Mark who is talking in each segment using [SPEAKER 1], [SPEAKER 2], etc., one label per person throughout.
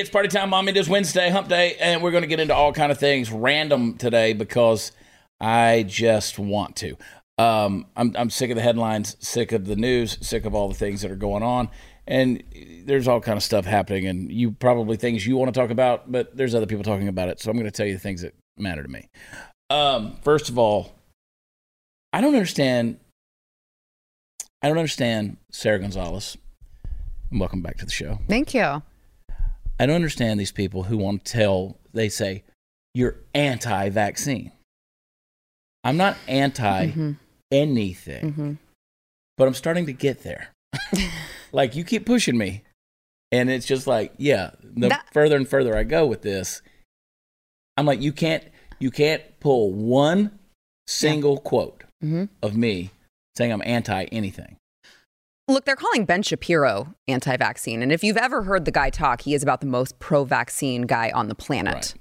[SPEAKER 1] it's party time, mommy. It is Wednesday, hump day, and we're going to get into all kind of things random today because I just want to. Um, I'm, I'm sick of the headlines, sick of the news, sick of all the things that are going on, and there's all kind of stuff happening, and you probably things you want to talk about, but there's other people talking about it, so I'm going to tell you the things that matter to me. Um, first of all, I don't understand. I don't understand Sara Gonzales. Welcome back to the show.
[SPEAKER 2] Thank you.
[SPEAKER 1] I don't understand these people who want to tell, they say, you're anti vaccine. I'm not anti
[SPEAKER 2] Mhm.
[SPEAKER 1] anything,
[SPEAKER 2] Mhm.
[SPEAKER 1] but I'm starting to get there. like, you keep pushing me. And it's just like, yeah, the
[SPEAKER 2] That-
[SPEAKER 1] further and further I go with this, I'm like, you can't, you can't pull one single quote
[SPEAKER 2] Mhm.
[SPEAKER 1] of me saying I'm anti anything.
[SPEAKER 2] Look, they're calling Ben Shapiro anti vaccine. And if you've ever heard the guy talk, he is about the most pro vaccine guy on the planet.
[SPEAKER 1] Right.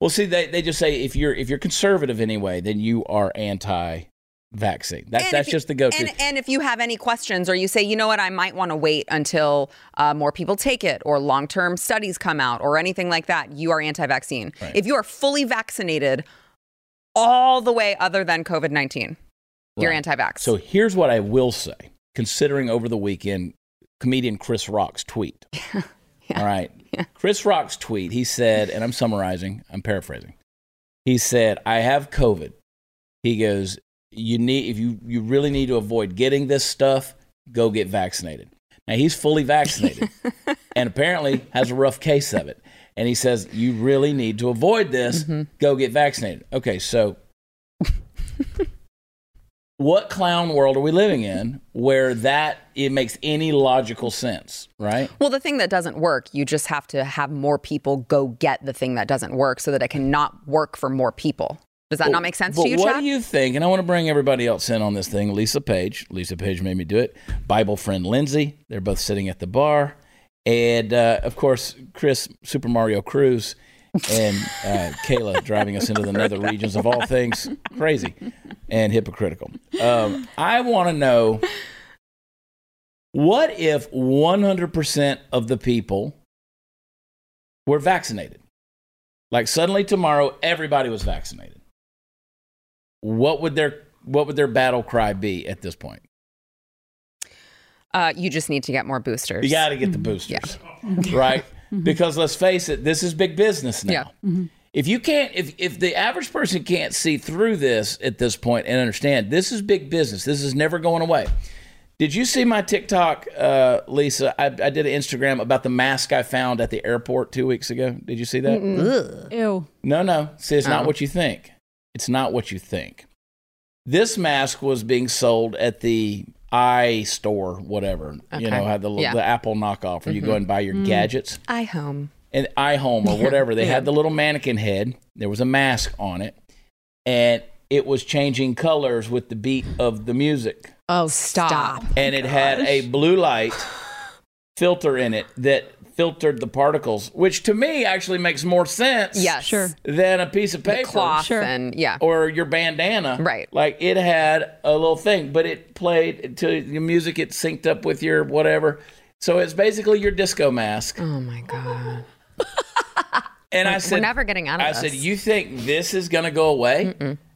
[SPEAKER 1] Well, see, they, they just say if you're if you're conservative anyway, then you are anti-vaccine. That's
[SPEAKER 2] And
[SPEAKER 1] that's
[SPEAKER 2] you-
[SPEAKER 1] just the go-to.
[SPEAKER 2] And, and if you have any questions or you say, you know what, I might want to wait until uh, more people take it or long term studies come out or anything like that, you are anti vaccine.
[SPEAKER 1] Right.
[SPEAKER 2] If you are fully vaccinated all the way other than COVID 19, you're anti vax.
[SPEAKER 1] So here's what I will say, considering over the weekend, comedian Chris Rock's tweet. All right. Chris Rock's tweet, he said, and I'm summarizing, I'm paraphrasing. He said, I have COVID. He goes, You need if you, you really need to avoid getting this stuff, go get vaccinated. Now he's fully vaccinated and apparently has a rough case of it. And he says, You really need to avoid this, mm-hmm. go get vaccinated. Okay, so what clown world are we living in where that it makes any logical sense, right?
[SPEAKER 2] Well, the thing that doesn't work, you just have to have more people go get the thing that doesn't work so that it cannot work for more people. Does that not make sense to you, Chad?
[SPEAKER 1] what
[SPEAKER 2] Chad?
[SPEAKER 1] do you think? And I want to bring everybody else in on this thing. Lisa Page, Lisa Page made me do it. Bible friend Lindsay, they're both sitting at the bar, and uh, of course Chris Super Mario Cruz and uh, Kayla driving us into the nether regions of all things crazy and hypocritical. Um, I want to know what if 100% of the people were vaccinated? Like suddenly tomorrow, everybody was vaccinated. What would their what would their battle cry be at this point?
[SPEAKER 2] uh, you just need to get more boosters.
[SPEAKER 1] You got to get the boosters, right? Because let's face it, this is big business now.
[SPEAKER 2] Yeah.
[SPEAKER 1] If you can't, if if the average person can't see through this at this point and understand, this is big business. This is never going away. Did you see my TikTok, uh, Lisa? I, I did an Instagram about the mask I found at the airport two weeks ago. Did you see that?
[SPEAKER 3] Ew.
[SPEAKER 1] No, no. See, it's not
[SPEAKER 2] Oh.
[SPEAKER 1] what you think. It's not what you think. This mask was being sold at the i store, whatever. You know, had the
[SPEAKER 2] Yeah. Mm-hmm.
[SPEAKER 1] the Apple knockoff where you go and buy your gadgets
[SPEAKER 2] I home.
[SPEAKER 1] and iHome or whatever. They had the little mannequin head. There was a mask on it, and it was changing colors with the beat of the music.
[SPEAKER 3] Oh,
[SPEAKER 2] Stop.
[SPEAKER 3] stop.
[SPEAKER 1] And it had a blue light filter in it that filtered the particles, which to me actually makes more sense
[SPEAKER 2] Yes.
[SPEAKER 3] Sure.
[SPEAKER 1] than a piece of paper
[SPEAKER 2] Cloth
[SPEAKER 3] Sure.
[SPEAKER 2] and yeah.
[SPEAKER 1] or your bandana.
[SPEAKER 2] Right.
[SPEAKER 1] Like it had a little thing, but it played to the music, it synced up with your whatever. So it's basically your disco mask.
[SPEAKER 2] Oh my god.
[SPEAKER 1] And I said,
[SPEAKER 2] We're never getting out of
[SPEAKER 1] I
[SPEAKER 2] this.
[SPEAKER 1] said, you think this is going to go away?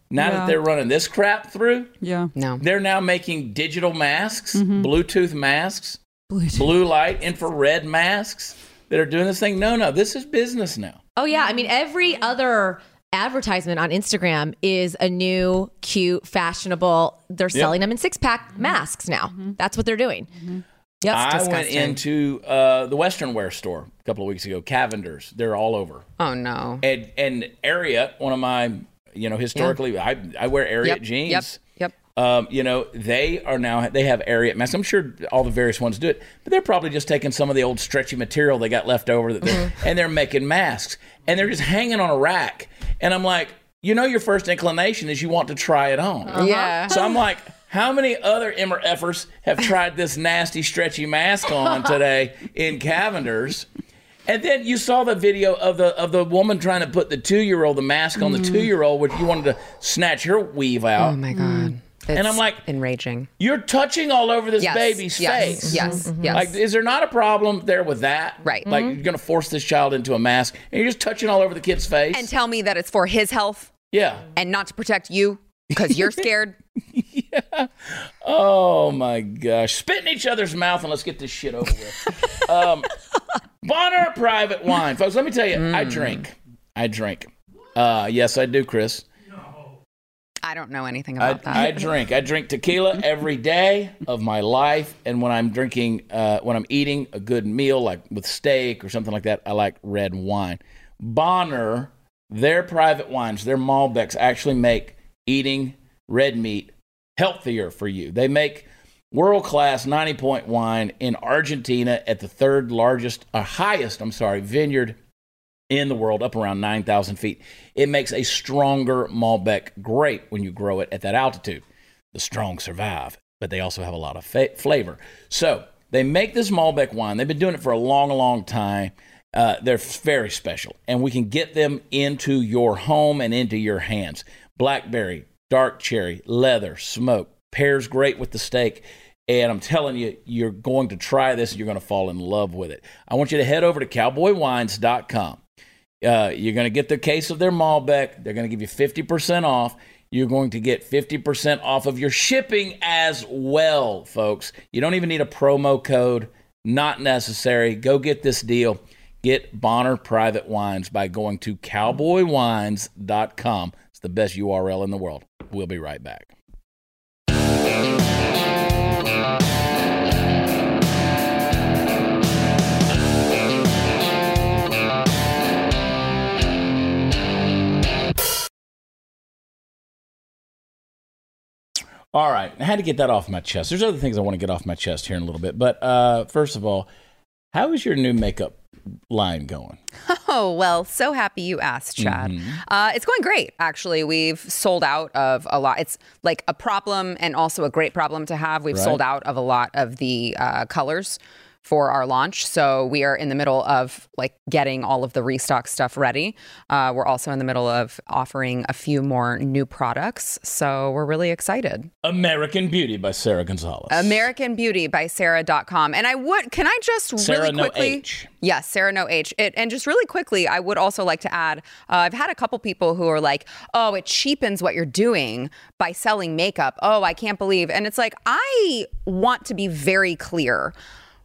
[SPEAKER 1] Now that they're running this crap through,
[SPEAKER 3] Yeah.
[SPEAKER 2] no.
[SPEAKER 1] they're now making digital masks,
[SPEAKER 2] Mm-hmm.
[SPEAKER 1] Bluetooth masks,
[SPEAKER 3] Bluetooth.
[SPEAKER 1] blue light, infrared masks that are doing this thing. No, no, this is business now.
[SPEAKER 4] Oh yeah, I mean every other advertisement on Instagram is a new, cute, fashionable. They're selling them in six pack masks now. That's what they're doing. Yep.
[SPEAKER 1] I went into uh, the Western wear store a couple of weeks ago, Cavender's. They're all over.
[SPEAKER 2] Oh no.
[SPEAKER 1] and and Ariat, one of my, you know, historically, I I wear Ariat
[SPEAKER 2] Yep.
[SPEAKER 1] jeans.
[SPEAKER 2] Yep.
[SPEAKER 1] Um, you know, they are now they have Ariat masks. I'm sure all the various ones do it, but they're probably just taking some of the old stretchy material they got left over that they're, mm-hmm. and they're making masks, and they're just hanging on a rack. And I'm like, you know, your first inclination is you want to try it on. Uh-huh.
[SPEAKER 2] Yeah.
[SPEAKER 1] So I'm like, how many other Emmer MRFers have tried this nasty stretchy mask on today in Cavender's? And then you saw the video of the of the woman trying to put the two year old the mask on the mm. two year old, which you wanted to snatch her weave out.
[SPEAKER 2] Oh my god.
[SPEAKER 1] And I'm like,
[SPEAKER 2] enraging.
[SPEAKER 1] you're touching all over this
[SPEAKER 2] Yes,
[SPEAKER 1] baby's
[SPEAKER 2] yes,
[SPEAKER 1] face.
[SPEAKER 2] Yes, yes.
[SPEAKER 1] Like, is there not a problem there with that?
[SPEAKER 2] Right.
[SPEAKER 1] Like, you're going to force this child into a mask and you're just touching all over the kid's face?
[SPEAKER 2] and tell me that it's for his health
[SPEAKER 1] yeah.
[SPEAKER 2] and not to protect you because you're scared. yeah.
[SPEAKER 1] Oh my gosh. Spit in each other's mouth and let's get this shit over with. um, Bonner Private Wine. Folks, let me tell you, I
[SPEAKER 2] Mm.
[SPEAKER 1] drink. I drink. Uh, yes, I do, Chris.
[SPEAKER 2] I don't know anything
[SPEAKER 1] I,
[SPEAKER 2] about that.
[SPEAKER 1] I drink. I drink tequila every day of my life, and when I'm drinking, uh, when I'm eating a good meal, like with steak or something like that, I like red wine. Bonner, their private wines, their Malbecs actually make eating red meat healthier for you. They make world class 90 point wine in Argentina at the third largest, or highest, I'm sorry, vineyard in the world, up around 9,000 feet. It makes a stronger Malbec grape when you grow it at that altitude. The strong survive, but they also have a lot of fa- flavor. So they make this Malbec wine. They've been doing it for a long, long time. Uh, they're very special, and we can get them into your home and into your hands. Blackberry, dark cherry, leather, smoke pairs great with the steak. And I'm telling you, you're going to try this and you're going to fall in love with it. I want you to head over to cowboywines.com. Uh, you're going to get the case of their Malbec. They're going to give you 50% off. You're going to get 50% off of your shipping as well, folks. You don't even need a promo code. Not necessary. Go get this deal. Get Bonner Private Wines by going to cowboywines.com. It's the best URL in the world. We'll be right back. All right, I had to get that off my chest. There's other things I want to get off my chest here in a little bit, but uh, first of all, how is your new makeup line going?
[SPEAKER 2] Oh, well, so happy you asked, Chad.
[SPEAKER 1] Mm-hmm.
[SPEAKER 2] Uh, it's going great, actually. We've sold out of a lot. It's like a problem and also a great problem to have. We've
[SPEAKER 1] Right.
[SPEAKER 2] sold out of a lot of the uh, colors for our launch. So we are in the middle of like getting all of the restock stuff ready. Uh, we're also in the middle of offering a few more new products. So we're really excited.
[SPEAKER 1] American Beauty by Sara Gonzales.
[SPEAKER 2] American Beauty by Sara.com. And I would, can I just
[SPEAKER 1] Sara,
[SPEAKER 2] really quickly? Sara No?
[SPEAKER 1] H.
[SPEAKER 2] Yes, Sara No H. It, and just really quickly, I would also like to add uh, I've had a couple people who are like, oh, it cheapens what you're doing by selling makeup. Oh, I can't believe. And it's like, I want to be very clear.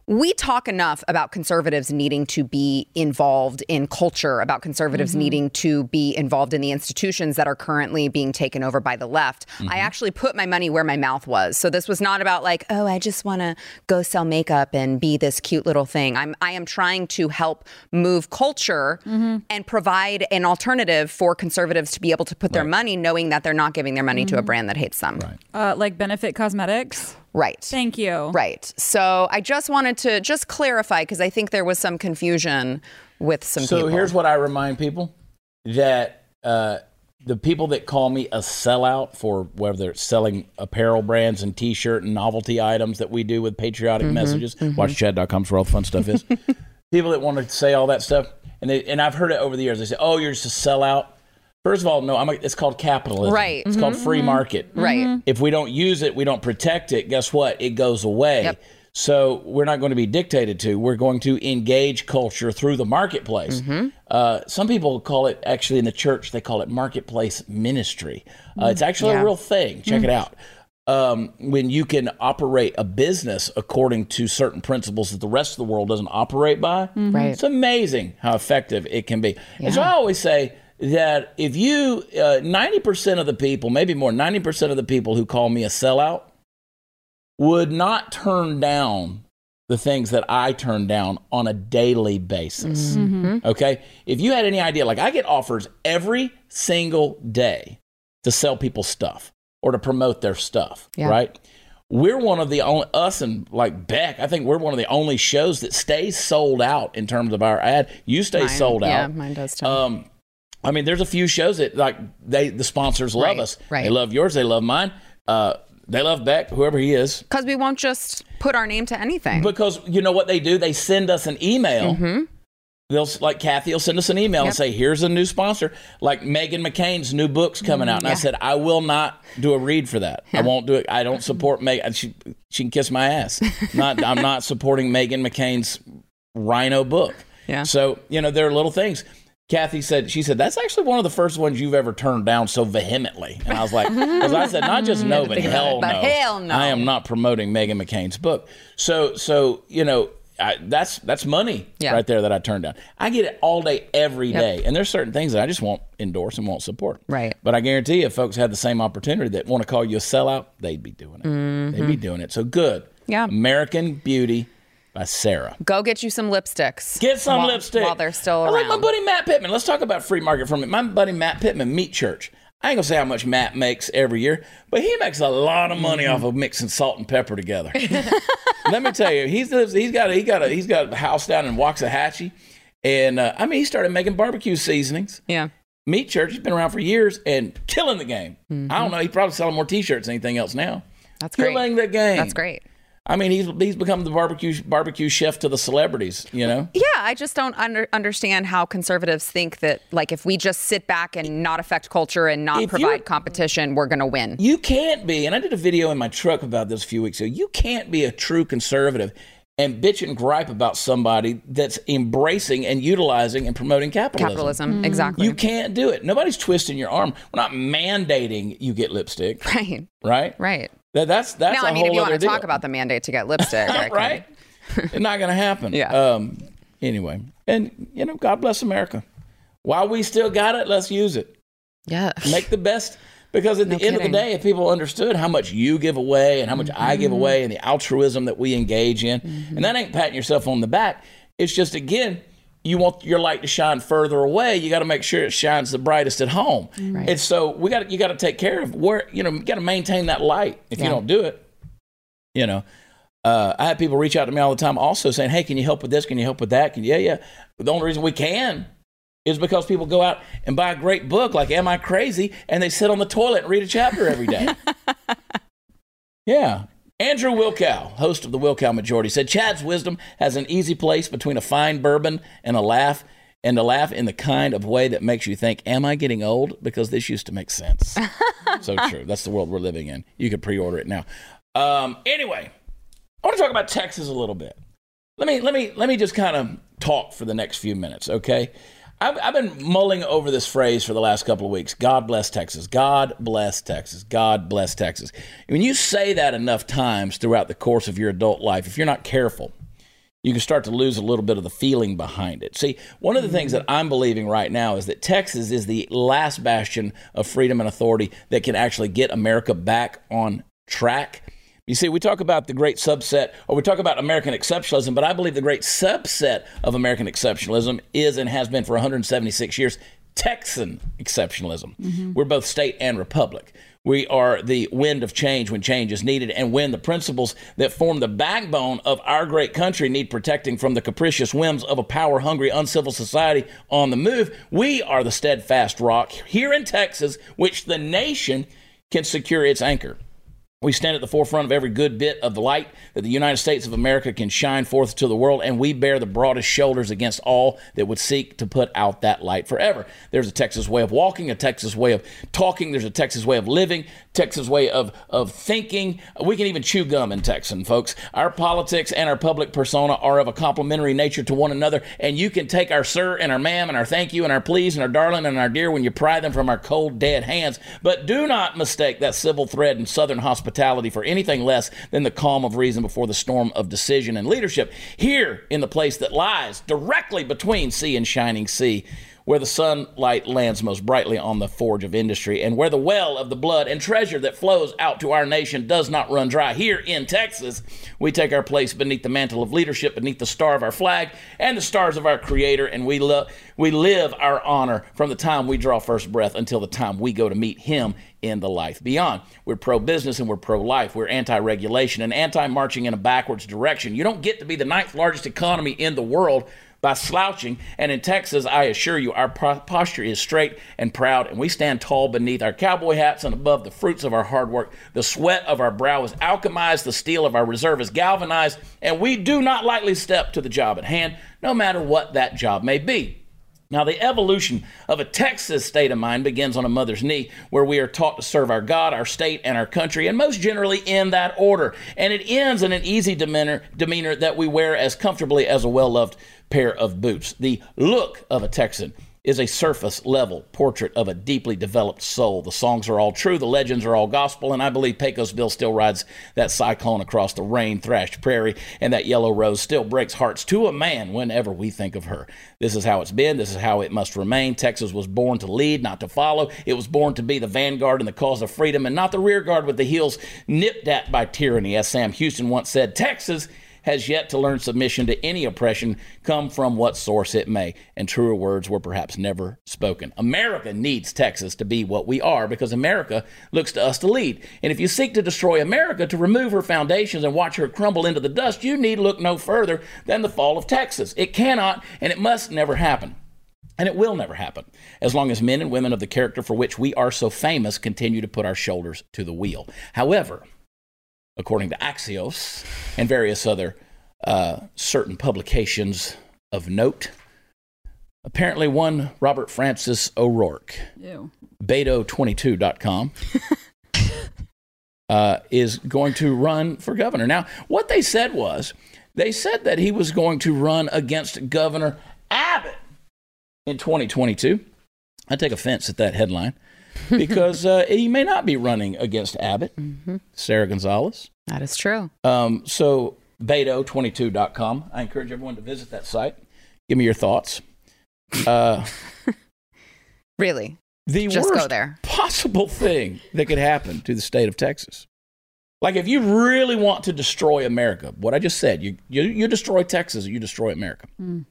[SPEAKER 2] We talk enough about conservatives needing to be involved in culture, about conservatives mm-hmm. needing to be involved in the institutions that are currently being taken over by the left. I mm-hmm. actually put my money where my mouth was. So this was not about like, oh, I just want to go sell makeup and be this cute little thing. I'm I am trying to help move culture mm-hmm. and provide an alternative for conservatives to be able to put their money knowing that they're not giving their money to a brand that hates them. Right.
[SPEAKER 3] Uh, like Benefit Cosmetics.
[SPEAKER 2] Right.
[SPEAKER 3] Thank you.
[SPEAKER 2] Right. So I just wanted to just clarify because I think there was some confusion with some
[SPEAKER 1] So
[SPEAKER 2] people.
[SPEAKER 1] here's what I remind people that uh, the people that call me a sellout for whether they're selling apparel brands and t-shirt and novelty items that we do with patriotic
[SPEAKER 2] Mm-hmm,
[SPEAKER 1] messages, watch chad.com where all the fun stuff is. people that want to say all that stuff, and they, and I've heard it over the years. They say, "Oh, you're just a sellout." First of all, no, I'm a, it's called capitalism.
[SPEAKER 2] Right.
[SPEAKER 1] It's called free market.
[SPEAKER 2] Right.
[SPEAKER 1] If we don't use it, we don't protect it. Guess what? It goes away.
[SPEAKER 2] Yep.
[SPEAKER 1] So we're not going to be dictated to. We're going to engage culture through the marketplace.
[SPEAKER 2] Mm-hmm.
[SPEAKER 1] Uh, some people call it actually in the church they call it marketplace ministry. Uh, it's actually
[SPEAKER 2] Yeah.
[SPEAKER 1] a real thing. Check it out. Um, when you can operate a business according to certain principles that the rest of the world doesn't operate by,
[SPEAKER 2] Right.
[SPEAKER 1] it's amazing how effective it can be. Yeah. And so I always say that if you, uh, 90% of the people, maybe more, 90% of the people who call me a sellout would not turn down the things that I turn down on a daily basis. Okay? If you had any idea, like I get offers every single day to sell people stuff or to promote their stuff,
[SPEAKER 2] Yeah.
[SPEAKER 1] right? We're one of the only, us and like Beck, I think we're one of the only shows that stays sold out in terms of our ad. You stay
[SPEAKER 2] Mine-
[SPEAKER 1] sold
[SPEAKER 2] Yeah, mine does too.
[SPEAKER 1] Um, I mean, there's a few shows that like they the sponsors love
[SPEAKER 2] Right,
[SPEAKER 1] us.
[SPEAKER 2] right.
[SPEAKER 1] They love yours. They love mine. Uh, they love Beck, whoever he is,
[SPEAKER 2] Because we won't just put our name to anything.
[SPEAKER 1] because you know what they do? They send us an email.
[SPEAKER 2] Mm-hmm.
[SPEAKER 1] they'll like Kathy will send us an email and say, "Here's a new sponsor." Like Meghan McCain's new book's coming out, and I said, "I will not do a read for that. I won't do it. I don't support Meghan. She she can kiss my ass. Not I'm not supporting Meghan McCain's RINO book.
[SPEAKER 2] Yeah.
[SPEAKER 1] So you know there are little things. Kathy said, she said, that's actually one of the first ones you've ever turned down so vehemently. And I was like, because I said, not just no, but hell
[SPEAKER 2] But
[SPEAKER 1] no.
[SPEAKER 2] hell no.
[SPEAKER 1] I am not promoting Meghan McCain's book. So, so you know, I, that's that's money
[SPEAKER 2] Yeah.
[SPEAKER 1] right there that I turned down. I get it all day, every
[SPEAKER 2] Yep.
[SPEAKER 1] day, and there's certain things that I just won't endorse and won't support.
[SPEAKER 2] Right.
[SPEAKER 1] But I guarantee you, if folks had the same opportunity that want to call you a sellout, they'd be doing it. They'd be doing it. So good.
[SPEAKER 2] Mm-hmm. Yeah.
[SPEAKER 1] American Beauty by Sara.
[SPEAKER 2] Go get you some lipsticks.
[SPEAKER 1] Get some
[SPEAKER 2] while,
[SPEAKER 1] lipstick
[SPEAKER 2] while they're still around.
[SPEAKER 1] I like my buddy Matt Pittman. Let's talk about free market for a minute. My buddy Matt Pittman, Meat Church. I ain't gonna say how much Matt makes every year, but he makes a lot of money
[SPEAKER 2] Mm-hmm.
[SPEAKER 1] off of mixing salt and pepper together. Let me tell you, he's he's got a, he got a he's got a house down in Waxahachie, and uh, I mean he started making barbecue seasonings.
[SPEAKER 2] yeah.
[SPEAKER 1] Meat Church, he's been around for years and killing the game.
[SPEAKER 2] Mm-hmm.
[SPEAKER 1] I don't know, he's probably selling more T-shirts than anything else now.
[SPEAKER 2] That's great.
[SPEAKER 1] Killing the game.
[SPEAKER 2] That's great.
[SPEAKER 1] I mean, he's he's become the barbecue barbecue chef to the celebrities. You know.
[SPEAKER 2] Yeah, I just don't under, understand how conservatives think that, like, if we just sit back and not affect culture and not
[SPEAKER 1] If
[SPEAKER 2] provide competition, we're going to win.
[SPEAKER 1] You can't be, and I did a video in my truck about this a few weeks ago. You can't be a true conservative and bitch and gripe about somebody that's embracing and utilizing and promoting capitalism.
[SPEAKER 2] Capitalism, mm. exactly.
[SPEAKER 1] You can't do it. Nobody's twisting your arm. We're not mandating you get lipstick,
[SPEAKER 2] right,
[SPEAKER 1] right?
[SPEAKER 2] right.
[SPEAKER 1] That, that's that's
[SPEAKER 2] Now, I mean, if you want to talk about the mandate to get lipstick, I
[SPEAKER 1] right? it's not going to happen.
[SPEAKER 2] Yeah.
[SPEAKER 1] Um. Anyway, and you know, God bless America. While we still got it, let's use it.
[SPEAKER 2] Yeah.
[SPEAKER 1] make the best because at the
[SPEAKER 2] No
[SPEAKER 1] end of the day if people understood how much you give away and how much i
[SPEAKER 2] Mm-hmm.
[SPEAKER 1] give away and the altruism that we engage in and that ain't patting yourself on the back it's just again you want your light to shine further away you got to make sure it shines the brightest at home and so we got you got to take care of where you know you got to maintain that light if you don't do it you know uh, I have people reach out to me all the time also saying, Hey, can you help with this? Can you help with that? Can you? Yeah, yeah. But the only reason we can is because people go out and buy a great book like Am I Crazy? And they sit on the toilet and read a chapter every day. yeah. Andrew Wilkow, host of the Wilkow Majority, said Chad's wisdom has an easy place between a fine bourbon and a laugh, and a laugh in the kind of way that makes you think, Am I getting old? Because this used to make sense. so true. That's the world we're living in. You can pre order it now. Um, anyway, I want to talk about Texas a little bit. Let me let me let me just kind of talk for the next few minutes, okay? I've, I've been mulling over this phrase for the last couple of weeks. God bless Texas. God bless Texas. God bless Texas. When you say that enough times throughout the course of your adult life, if you're not careful, you can start to lose a little bit of the feeling behind it. See, one of the things that I'm believing right now is that Texas is the last bastion of freedom and authority that can actually get America back on track. You see, we talk about the great subset, or we talk about American exceptionalism, but I believe the great subset of American exceptionalism is and has been for 176 years Texan exceptionalism. Mm-hmm. We're both state and republic. We are the wind of change when change is needed, and when the principles that form the backbone of our great country need protecting from the capricious whims of a power hungry, uncivil society on the move, we are the steadfast rock here in Texas, which the nation can secure its anchor. We stand at the forefront of every good bit of the light that the United States of America can shine forth to the world, and we bear the broadest shoulders against all that would seek to put out that light forever. There's a Texas way of walking, a Texas way of talking, there's a Texas way of living, Texas way of, of thinking. We can even chew gum in Texan, folks. Our politics and our public persona are of a complementary nature to one another, and you can take our sir and our ma'am and our thank you and our please and our darling and our dear when you pry them from our cold, dead hands. But do not mistake that civil thread and southern hospitality for anything less than the calm of reason before the storm of decision and leadership. Here, in the place that lies directly between sea and shining sea, where the sunlight lands most brightly on the forge of industry, and where the well of the blood and treasure that flows out to our nation does not run dry. Here in Texas, we take our place beneath the mantle of leadership, beneath the star of our flag and the stars of our Creator, and we, lo- we live our honor from the time we draw first breath until the time we go to meet Him in the life beyond. We're pro business and we're pro life. We're anti regulation and anti marching in a backwards direction. You don't get to be the ninth largest economy in the world by slouching. And in Texas, I assure you, our posture is straight and proud, and we stand tall beneath our cowboy hats and above the fruits of our hard work. The sweat of our brow is alchemized, the steel of our reserve is galvanized, and we do not lightly step to the job at hand, no matter what that job may be. Now, the evolution of a Texas state of mind begins on a mother's knee, where we are taught to serve our God, our state, and our country, and most generally in that order. And it ends in an easy demeanor, demeanor that we wear as comfortably as a well loved pair of boots. The look of a Texan is a surface level portrait of a deeply developed soul. The songs are all true, the legends are all gospel, and I believe Pecos Bill still rides that cyclone across the rain thrashed prairie, and that yellow rose still breaks hearts to a man whenever we think of her. This is how it's been, this is how it must remain. Texas was born to lead, not to follow. It was born to be the vanguard in the cause of freedom, and not the rear guard with the heels nipped at by tyranny. As Sam Houston once said, Texas has yet to learn submission to any oppression, come from what source it may. And truer words were perhaps never spoken. America needs Texas to be what we are because America looks to us to lead. And if you seek to destroy America, to remove her foundations and watch her crumble into the dust, you need look no further than the fall of Texas. It cannot and it must never happen. And it will never happen as long as men and women of the character for which we are so famous continue to put our shoulders to the wheel. However, according to Axios and various other uh, certain publications of note. Apparently, one Robert Francis O'Rourke,
[SPEAKER 3] Ew.
[SPEAKER 1] Beto22.com, uh, is going to run for governor. Now, what they said was they said that he was going to run against Governor Abbott in 2022. I take offense at that headline because uh, he may not be running against Abbott, Sara Gonzales.
[SPEAKER 2] That is true.
[SPEAKER 1] Um, so, Beto22.com. I encourage everyone to visit that site. Give me your thoughts. Uh,
[SPEAKER 2] Really.
[SPEAKER 1] the
[SPEAKER 2] Just
[SPEAKER 1] worst
[SPEAKER 2] go there.
[SPEAKER 1] possible thing that could happen to the state of Texas. Like if you really want to destroy America, what I just said, you you, you destroy Texas, you destroy America.
[SPEAKER 3] Mm.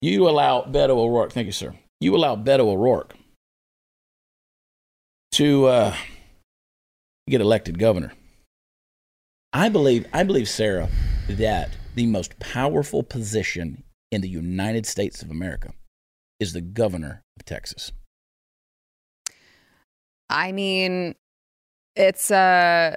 [SPEAKER 1] You allow Beto O'Rourke, thank you, sir. You allow Beto O'Rourke to uh, get elected governor. I believe I believe Sara that the most powerful position in the United States of America is the governor of Texas.
[SPEAKER 2] I mean, it's uh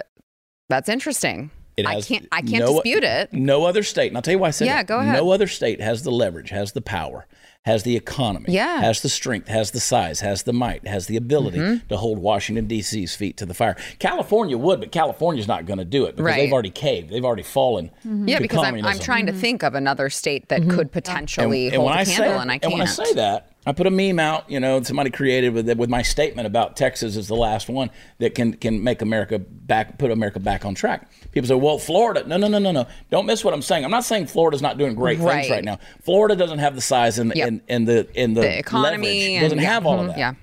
[SPEAKER 2] that's interesting.
[SPEAKER 1] It
[SPEAKER 2] I
[SPEAKER 1] has
[SPEAKER 2] can't I can't
[SPEAKER 1] no-
[SPEAKER 2] dispute it.
[SPEAKER 1] No other state, and I'll tell you why I said
[SPEAKER 2] Yeah, go ahead.
[SPEAKER 1] No other state has the leverage, has the power, has the economy,
[SPEAKER 2] Yeah.
[SPEAKER 1] has the strength, has the size, has the might, has the ability
[SPEAKER 2] Mm-hmm.
[SPEAKER 1] to hold Washington D.C.'s feet to the fire. California would, but California's not going to do it because
[SPEAKER 2] Right.
[SPEAKER 1] they've already caved. They've already fallen. Mm-hmm.
[SPEAKER 2] Yeah,
[SPEAKER 1] to
[SPEAKER 2] because I'm, I'm
[SPEAKER 1] communism.
[SPEAKER 2] trying to mm-hmm. think of another state that mm-hmm. could potentially hold
[SPEAKER 1] when
[SPEAKER 2] a
[SPEAKER 1] I
[SPEAKER 2] candle,
[SPEAKER 1] say,
[SPEAKER 2] and I can't.
[SPEAKER 1] And when I say that, I put a meme out. You know, somebody created with with my statement about Texas is the last one that can can make America back, put America back on track. People say, "Well, Florida." No, no, no, no, no. Don't miss what I'm saying. I'm not saying Florida's not doing great
[SPEAKER 2] Right.
[SPEAKER 1] things right now. Florida doesn't have the size and
[SPEAKER 2] Yep.
[SPEAKER 1] and, and the and the,
[SPEAKER 2] the economy and
[SPEAKER 1] doesn't
[SPEAKER 2] yeah,
[SPEAKER 1] have all of
[SPEAKER 2] mhm,
[SPEAKER 1] that.
[SPEAKER 2] Yeah.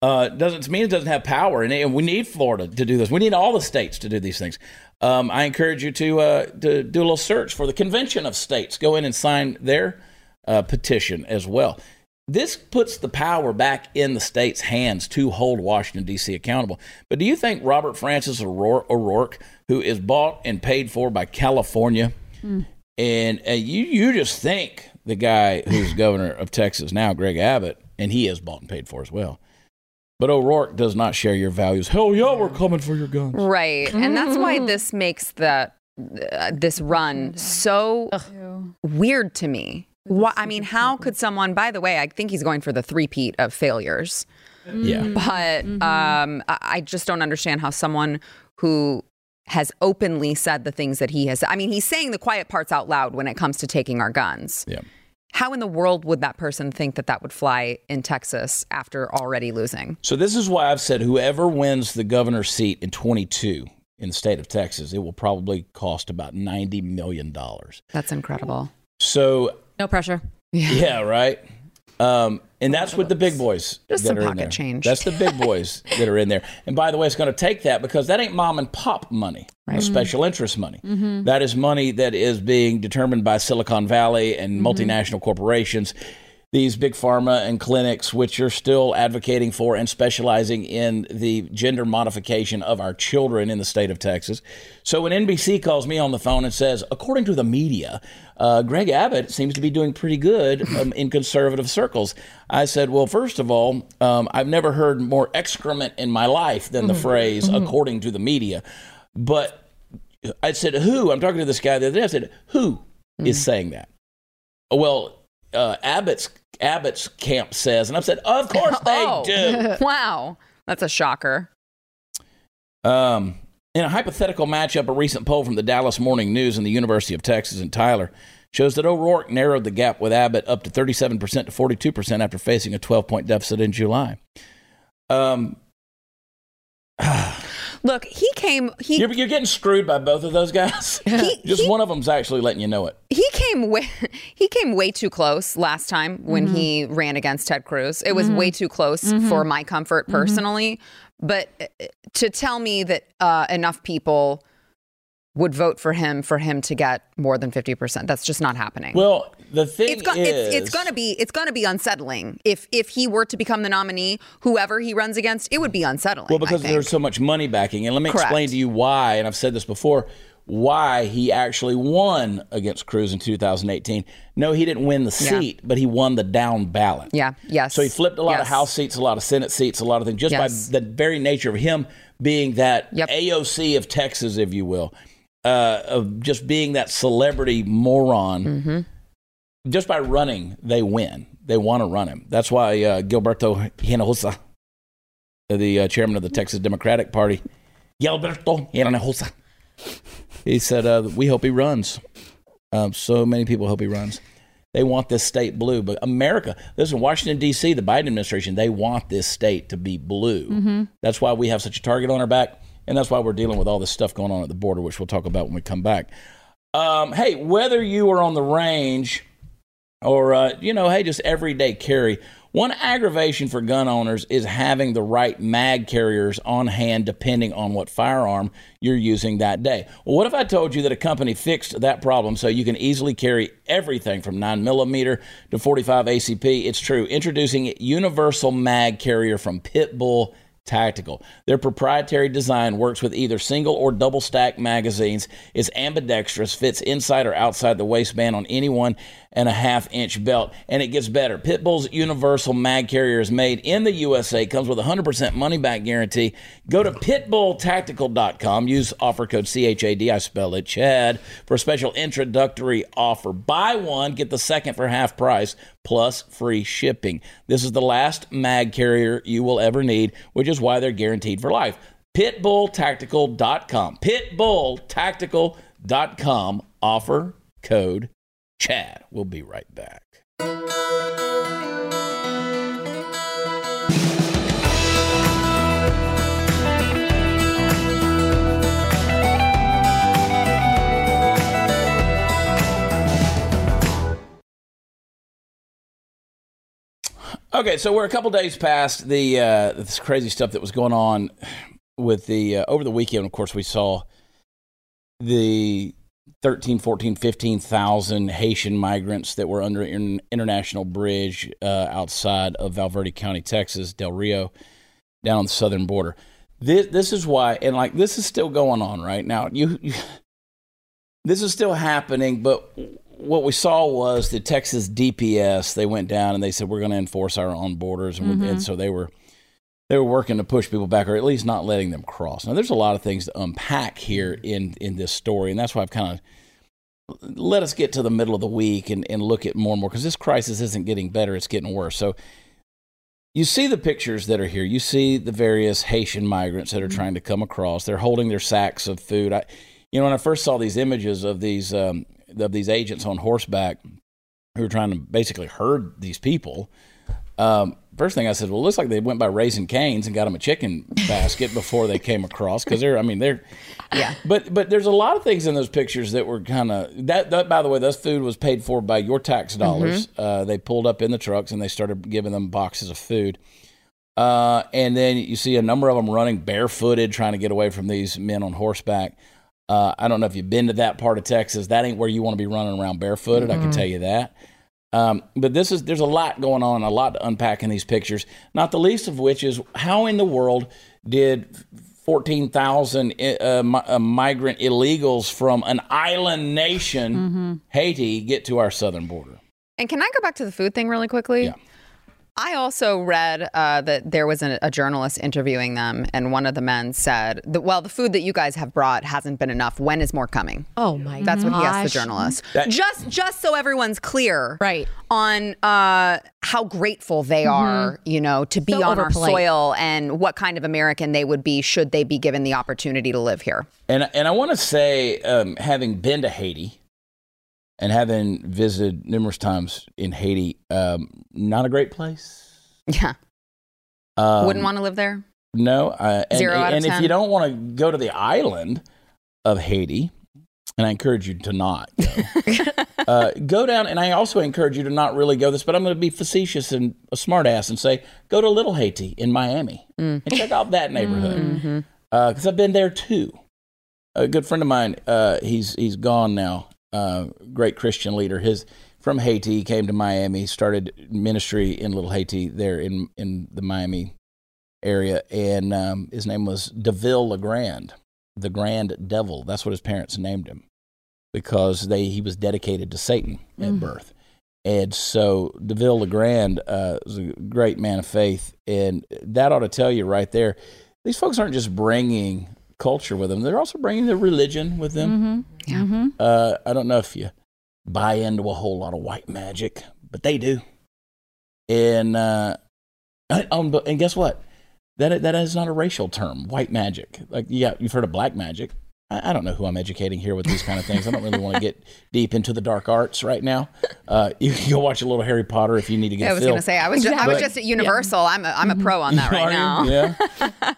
[SPEAKER 1] Uh, doesn't mean it doesn't have power, and, and we need Florida to do this. We need all the states to do these things. Um, I encourage you to uh, to do a little search for the convention of states. Go in and sign their uh, petition as well. This puts the power back in the states' hands to hold Washington D.C. accountable. But do you think Robert Francis O'Rourke, O'Rourke who is bought and paid for by California, and, and you you just think the guy who's governor of Texas now, Greg Abbott, and he is bought and paid for as well. But O'Rourke does not share your values. Hell yeah, we're coming for your guns.
[SPEAKER 2] Right. And that's why this makes the uh, this run so
[SPEAKER 3] Ew.
[SPEAKER 2] weird to me. Why, I mean, how could someone? By the way, I think he's going for the three-peat of failures.
[SPEAKER 1] Yeah.
[SPEAKER 2] But um, I, I just don't understand how someone who has openly said the things that he has. I mean, he's saying the quiet parts out loud when it comes to taking our guns.
[SPEAKER 1] Yeah.
[SPEAKER 2] How in the world would that person think that that would fly in Texas after already losing?
[SPEAKER 1] So this is why I've said whoever wins the governor's seat in 22 in the state of Texas, it will probably cost about 90 million dollars.
[SPEAKER 2] That's incredible.
[SPEAKER 1] So
[SPEAKER 4] No pressure.
[SPEAKER 1] yeah, right. Um, and that's with the big boys
[SPEAKER 2] Just
[SPEAKER 1] that
[SPEAKER 2] some
[SPEAKER 1] are in
[SPEAKER 2] pocket
[SPEAKER 1] there.
[SPEAKER 2] change.
[SPEAKER 1] That's the big boys that are in there. And by the way, it's going to take that because that ain't mom and pop money, or special interest money. That is money that is being determined by Silicon Valley and multinational corporations. These big pharma and clinics, which are still advocating for and specializing in the gender modification of our children in the state of Texas. So when NBC calls me on the phone and says, according to the media, uh, Greg Abbott seems to be doing pretty good um, in conservative circles. I said, well, first of all, um, I've never heard more excrement in my life than the phrase, according to the media. But I said, who? I'm talking to this guy the other day. I said, who is saying that? Well, uh, Abbott's Abbott's camp says, and I've said, of course they
[SPEAKER 2] Oh.
[SPEAKER 1] do.
[SPEAKER 2] wow. That's a shocker.
[SPEAKER 1] Um, in a hypothetical matchup, a recent poll from the Dallas Morning News and the University of Texas in Tyler shows that O'Rourke narrowed the gap with Abbott up to 37% to 42% after facing a 12 point deficit in July. Um,
[SPEAKER 2] Look, he came. He
[SPEAKER 1] you're, you're getting screwed by both of those guys.
[SPEAKER 2] He-
[SPEAKER 1] Just
[SPEAKER 2] he-
[SPEAKER 1] one of them's actually letting you know it.
[SPEAKER 2] he came way he came way too close last time when he ran against Ted Cruz. It was way too close for my comfort personally. But uh, to tell me that uh, enough people would vote for him for him to get more than fifty percent, that's just not happening.
[SPEAKER 1] Well, the thing
[SPEAKER 2] it's, go-
[SPEAKER 1] is,
[SPEAKER 2] it's it's gonna be it's gonna be unsettling if if he were to become the nominee, whoever he runs against, it would be unsettling.
[SPEAKER 1] Well, because there's so much money backing. And let me
[SPEAKER 2] Correct.
[SPEAKER 1] explain to you why, and I've said this before, why he actually won against Cruz in 2018. No, he didn't win the
[SPEAKER 2] Yeah.
[SPEAKER 1] seat, but he won the down ballot.
[SPEAKER 2] Yeah, yes.
[SPEAKER 1] So he flipped a lot of House seats, a lot of Senate seats, a lot of things, just
[SPEAKER 2] Yes.
[SPEAKER 1] by the very nature of him being that
[SPEAKER 2] Yep.
[SPEAKER 1] AOC of Texas, if you will, uh, of just being that celebrity moron.
[SPEAKER 2] Mm-hmm.
[SPEAKER 1] Just by running, they win. They want to run him. That's why uh, Gilberto Hinojosa, the uh, chairman of the Texas Democratic Party, Gilberto Hinojosa, he said, uh, "We hope he runs." Um, so many people hope he runs. They want this state blue, but America, listen, Washington D.C., the Biden administration, they want this state to be blue. That's why we have such a target on our back, and that's why we're dealing with all this stuff going on at the border, which we'll talk about when we come back. Um, hey, whether you are on the range or uh, you know, hey, just everyday carry. One aggravation for gun owners is having the right mag carriers on hand, depending on what firearm you're using that day. Well, what if I told you that a company fixed that problem so you can easily carry everything from 9 millimeter to 45 ACP? It's true. Introducing Universal Mag Carrier from Pitbull Tactical. Their proprietary design works with either single or double stack magazines. It's ambidextrous, fits inside or outside the waistband on any one and a half inch belt, and it gets better. Pitbull's universal mag carrier is made in the USA, comes with a 100% money back guarantee. Go to pitbulltactical.com, use offer code CHAD, I spell it, Chad, for a special introductory offer. Buy one, get the second for half price plus free shipping. This is the last mag carrier you will ever need, which is why they're guaranteed for life. Pitbulltactical.com. Pitbulltactical.com. Offer code Chad. We'll be right back. Okay, so we're a couple days past the uh, this crazy stuff that was going on with the uh, over the weekend. Of course, we saw the 13, 14, 15,000 Haitian migrants that were under an international bridge uh, outside of Val Verde County, Texas, Del Rio, down on the southern border. This this is why, and like this is still going on right now. You, you this is still happening, but what we saw was the Texas DPS. They went down and they said we're going to enforce our own borders, and, and so they were they were working to push people back, or at least not letting them cross. Now, there's a lot of things to unpack here in in this story, and that's why I've kind of let us get to the middle of the week and, and look at more and more because this crisis isn't getting better; it's getting worse. So. You see the pictures that are here. You see the various Haitian migrants that are trying to come across. They're holding their sacks of food. I, you know, when I first saw these images of these um, of these agents on horseback who were trying to basically herd these people, um, first thing I said, well, it looks like they went by Raising Cane's and got them a chicken basket before they came across because they're, I mean, they're,
[SPEAKER 2] Yeah.
[SPEAKER 1] But but there's a lot of things in those pictures that were kind of that, that. By the way, this food was paid for by your tax dollars. Uh, they pulled up in the trucks and they started giving them boxes of food. Uh, and then you see a number of them running barefooted, trying to get away from these men on horseback. Uh, I don't know if you've been to that part of Texas. That ain't where you want to be running around barefooted. I can tell you that. Um, but this is there's a lot going on, a lot to unpack in these pictures. Not the least of which is how in the world did 14,000 uh, uh, migrant illegals from an island nation, Haiti, get to our southern border?
[SPEAKER 2] And can I go back to the food thing really quickly?
[SPEAKER 1] Yeah.
[SPEAKER 2] I also read uh, that there was a, a journalist interviewing them, and one of the men said, that, "Well, the food that you guys have brought hasn't been enough. When is more coming?"
[SPEAKER 4] Oh my God.
[SPEAKER 2] That's what he asked the journalist.
[SPEAKER 1] That-
[SPEAKER 2] just just so everyone's clear,
[SPEAKER 4] Right.
[SPEAKER 2] on uh, how grateful they are, you know, to be
[SPEAKER 4] So
[SPEAKER 2] on our soil and what kind of American they would be should they be given the opportunity to live here.
[SPEAKER 1] And and I want to say, um, having been to Haiti and having visited numerous times in Haiti, um, not a great place.
[SPEAKER 2] Yeah,
[SPEAKER 1] Um,
[SPEAKER 2] wouldn't want to live there.
[SPEAKER 1] No, uh, and,
[SPEAKER 2] Zero out of
[SPEAKER 1] and if
[SPEAKER 2] 10.
[SPEAKER 1] you don't want to go to the island of Haiti, and I encourage you to not go, uh, go down. And I also encourage you to not really go this, but I'm going to be facetious and a smartass and say, go to Little Haiti in Miami
[SPEAKER 2] Mm.
[SPEAKER 1] and check out that neighborhood
[SPEAKER 2] Mm-hmm.
[SPEAKER 1] because I've been there too. A good friend of mine, uh, he's he's gone now. Uh, great Christian leader. His from Haiti came to Miami, started ministry in Little Haiti there in in the Miami area, and um, his name was Deville Legrand, the Grand Devil. That's what his parents named him because they he was dedicated to Satan at birth. And so Deville Legrand uh, was a great man of faith, and that ought to tell you right there. These folks aren't just bringing culture with them; they're also bringing their religion with them.
[SPEAKER 3] Mm-hmm.
[SPEAKER 1] Uh, I don't know if you buy into a whole lot of white magic, but they do. And uh, um, and guess what? That that is not a racial term. White magic, like yeah, you've heard of black magic. I, I don't know who I'm educating here with these kind of things. I don't really want to get deep into the dark arts right now. Uh, you can go watch a little Harry Potter if you need to get.
[SPEAKER 2] I was
[SPEAKER 1] filled.
[SPEAKER 2] going to say I was just, I was just at Universal. I'm a, I'm a pro on that right now.
[SPEAKER 1] Yeah,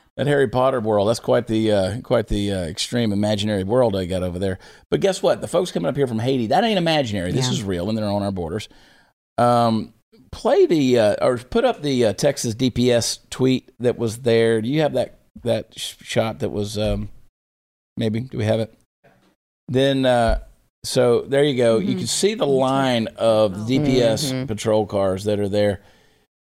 [SPEAKER 1] that Harry Potter world. That's quite the uh, quite the uh, extreme imaginary world I got over there. But guess what? The folks coming up here from Haiti, that ain't imaginary. This
[SPEAKER 2] Yeah.
[SPEAKER 1] is real, and they're on our borders. Um, play the uh, or put up the uh, Texas DPS tweet that was there. Do you have that that sh- shot that was um, maybe? Do we have it? Then. Uh, so there you go. You can see the line of DPS patrol cars that are there.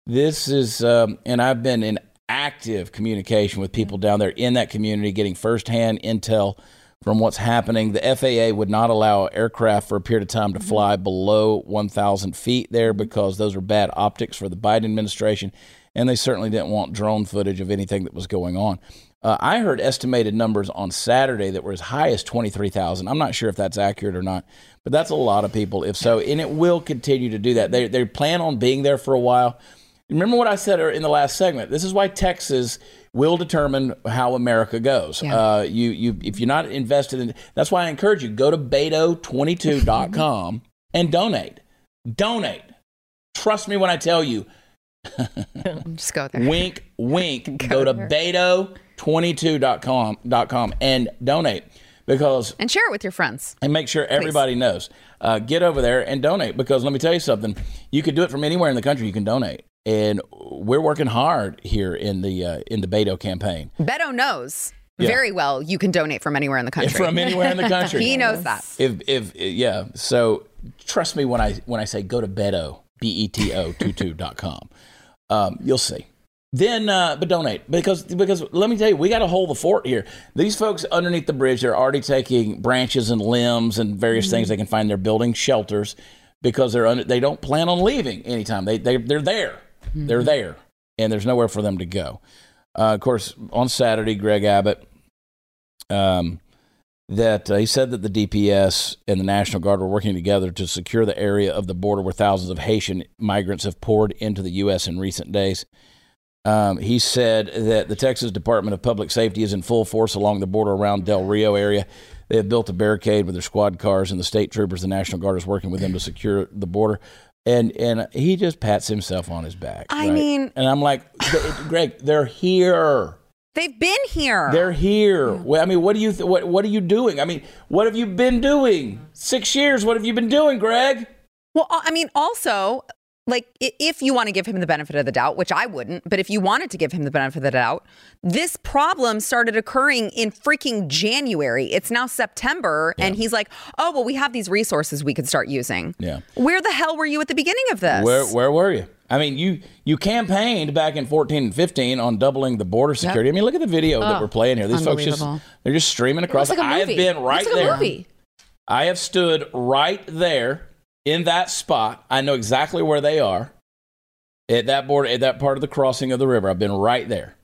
[SPEAKER 1] This is, um, and I've been in active communication with people down there in that community, getting firsthand intel from what's happening. The FAA would not allow aircraft for a period of time to fly below 1,000 feet there because those are bad optics for the Biden administration, and they certainly didn't want drone footage of anything that was going on. Uh, I heard estimated numbers on Saturday that were as high as 23,000. I'm not sure if that's accurate or not, but that's a lot of people if so, and it will continue to do that. They, they plan on being there for a while. Remember what I said in the last segment. This is why Texas will determine how America goes.
[SPEAKER 2] Yeah.
[SPEAKER 1] Uh, you, you, if you're not invested in, that's why I encourage you go to beto22.com and donate. Donate. Trust me when I tell you.
[SPEAKER 2] Just go there.
[SPEAKER 1] Wink, wink. go to beto22.com dot com and donate because
[SPEAKER 2] And share it with your friends.
[SPEAKER 1] and make sure everybody knows. Uh, get over there and donate because let me tell you something. You can do it from anywhere in the country. You can donate, and we're working hard here in the uh, in the Beto campaign
[SPEAKER 2] Beto knows
[SPEAKER 1] Yeah.
[SPEAKER 2] very well you can donate from anywhere in the country.
[SPEAKER 1] from anywhere in the country.
[SPEAKER 2] he knows that.
[SPEAKER 1] If if yeah, so trust me when I when I say go to Beto b e t o 22 dot com, um, you'll see. Then, uh, but donate because because let me tell you, we got to hold the fort here. These folks underneath the bridge, they're already taking branches and limbs and various things they can find. They're building shelters because they're under, they don't plan on leaving anytime. They they they're there, they're there, and there's nowhere for them to go. Uh, of course, on Saturday, Greg Abbott um, that uh, he said that the DPS and the National Guard were working together to secure the area of the border where thousands of Haitian migrants have poured into the U.S. in recent days. Um, he said that the Texas Department of Public Safety is in full force along the border around Del Rio area. They have built a barricade with their squad cars, and the state troopers, the National Guard, is working with them to secure the border. And and he just pats himself on his back.
[SPEAKER 2] I
[SPEAKER 1] right?
[SPEAKER 2] mean-
[SPEAKER 1] and I'm like, Greg, they're here.
[SPEAKER 2] They've been here.
[SPEAKER 1] They're here. Well, I mean, what do you th- what what are you doing? I mean, what have you been doing? Six years. What have you been doing, Greg?
[SPEAKER 2] well, I mean, also, like if you want to give him the benefit of the doubt, which I wouldn't, but if you wanted to give him the benefit of the doubt, this problem started occurring in freaking January. It's now September, and he's like, "Oh well, we have these resources we could start using."
[SPEAKER 1] Yeah.
[SPEAKER 2] Where the hell were you at the beginning of this?
[SPEAKER 1] Where where were you? I mean, you you campaigned back in 14 and 15 on doubling the border security. I mean, look at the video that oh, we're playing here. These folks just they're just streaming across.
[SPEAKER 4] Like
[SPEAKER 1] I have been right
[SPEAKER 4] like
[SPEAKER 1] there. I have stood right there in that spot. I know exactly where they are at that border, at that part of the crossing of the river. I've been right there.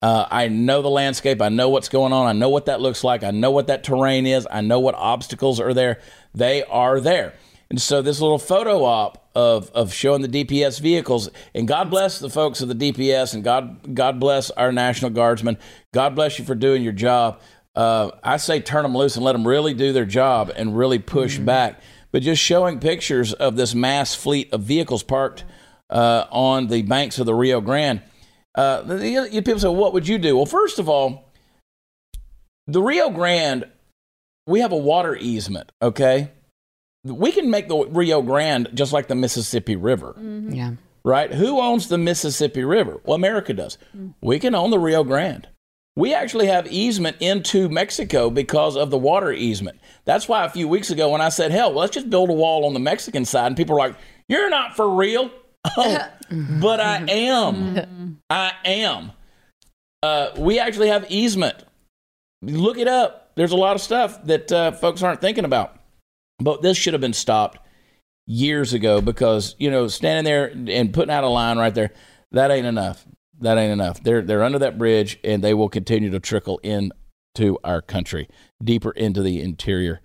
[SPEAKER 1] Uh, I know the landscape. I know what's going on. I know what that looks like. I know what that terrain is. I know what obstacles are there. They are there. And so this little photo op of, of showing the DPS vehicles, and God bless the folks of the DPS, and God God bless our National Guardsmen. God bless you for doing your job. Uh, I say turn them loose and let them really do their job and really push back. But just showing pictures of this mass fleet of vehicles parked uh, on the banks of the Rio Grande. Uh, the, the, the people say, "What would you do?" Well, first of all, the Rio Grande, we have a water easement. Okay, we can make the Rio Grande just like the Mississippi River,
[SPEAKER 2] yeah.
[SPEAKER 1] right? Who owns the Mississippi River? Well, America does. We can own the Rio Grande. We actually have easement into Mexico because of the water easement. That's why a few weeks ago when I said, hell, let's just build a wall on the Mexican side, and people are like, you're not for real. Oh, but I am. I am. Uh, we actually have easement. Look it up. There's a lot of stuff that uh, folks aren't thinking about. But this should have been stopped years ago because, you know, standing there and putting out a line right there, that ain't enough. That ain't enough. They're, they're under that bridge and they will continue to trickle in to our country, deeper into the interior.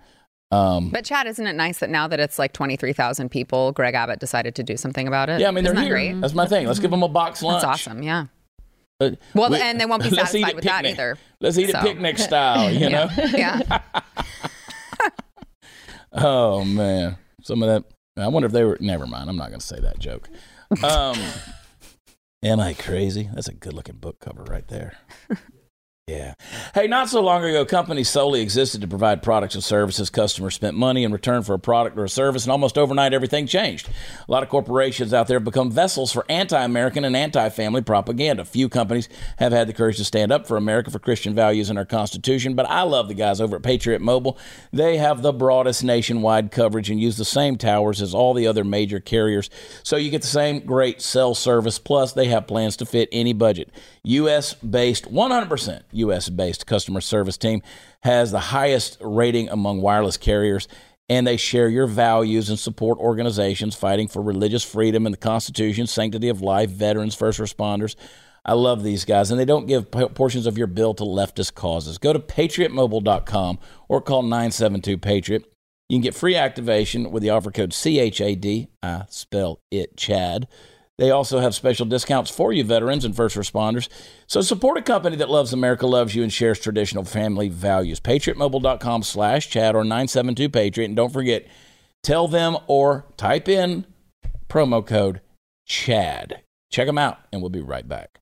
[SPEAKER 1] Um,
[SPEAKER 2] But Chad, isn't it nice that now that it's like twenty three thousand people, Greg Abbott decided to do something about it?
[SPEAKER 1] yeah, I mean, they're
[SPEAKER 2] Isn't that
[SPEAKER 1] here.
[SPEAKER 2] Great?
[SPEAKER 1] That's my thing. Let's give them a box lunch.
[SPEAKER 2] That's awesome. Yeah.
[SPEAKER 1] Uh,
[SPEAKER 2] Well,
[SPEAKER 1] we-
[SPEAKER 2] and they won't be satisfied
[SPEAKER 1] it
[SPEAKER 2] with that either.
[SPEAKER 1] Let's eat
[SPEAKER 2] So.
[SPEAKER 1] it picnic style, you know?
[SPEAKER 2] Yeah.
[SPEAKER 1] Oh man, some of that. I wonder if they were. Never mind. I'm not going to say that joke. Um, am I crazy? That's a good looking book cover right there. Yeah. Hey, not so long ago, companies solely existed to provide products and services. Customers spent money in return for a product or a service, and almost overnight, everything changed. A lot of corporations out there have become vessels for anti American and anti family propaganda. Few companies have had the courage to stand up for America, for Christian values, and our Constitution, but I love the guys over at Patriot Mobile. They have the broadest nationwide coverage and use the same towers as all the other major carriers, so you get the same great cell service. Plus, they have plans to fit any budget. U.S. based, 100% U.S. based customer service team has the highest rating among wireless carriers, and they share your values and support organizations fighting for religious freedom and the Constitution, sanctity of life, veterans, first responders. I love these guys, and they don't give portions of your bill to leftist causes. Go to patriotmobile.com or call 972 Patriot. You can get free activation with the offer code CHAD. I spell it Chad. They also have special discounts for you, veterans and first responders. So support a company that loves America, loves you, and shares traditional family values. PatriotMobile.com slash Chad or 972 Patriot. And don't forget, tell them or type in promo code CHAD. Check them out, and we'll be right back.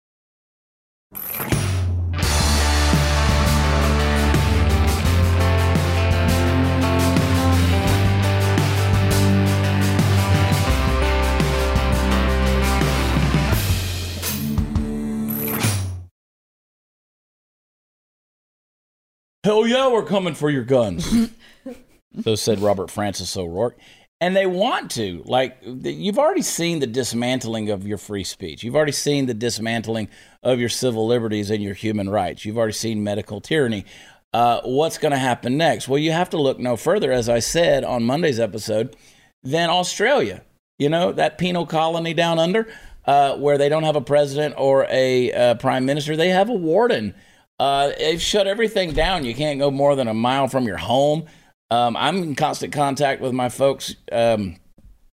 [SPEAKER 1] Hell yeah, we're coming for your guns. so said Robert Francis O'Rourke. And they want to. Like, you've already seen the dismantling of your free speech. You've already seen the dismantling of your civil liberties and your human rights. You've already seen medical tyranny. Uh, what's going to happen next? Well, you have to look no further, as I said on Monday's episode, than Australia. You know, that penal colony down under, uh, where they don't have a president or a uh, prime minister, they have a warden. Uh, they've shut everything down. You can't go more than a mile from your home. Um, I'm in constant contact with my folks. Um,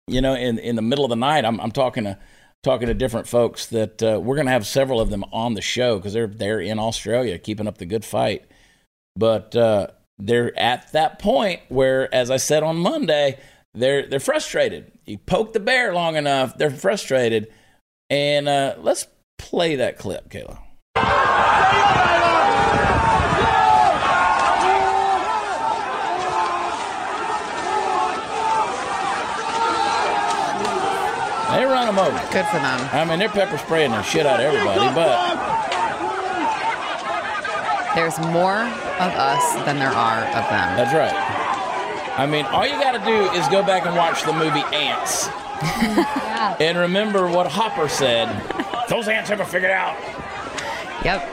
[SPEAKER 1] you know, in in the middle of the night, I'm I'm talking to talking to different folks that uh, we're going to have several of them on the show because they're they're in Australia keeping up the good fight. But uh, they're at that point where, as I said on Monday, they're they're frustrated. You poke the bear long enough, they're frustrated. And uh, let's play that clip, Kayla. They run
[SPEAKER 2] Good for them.
[SPEAKER 1] I mean, they're pepper spraying the shit out of everybody, but
[SPEAKER 2] There's more of us than there are of them.
[SPEAKER 1] that's right. I mean, all you got to do is go back and watch the movie Ants. And remember what Hopper said. Those ants ever figured out.
[SPEAKER 2] Yep.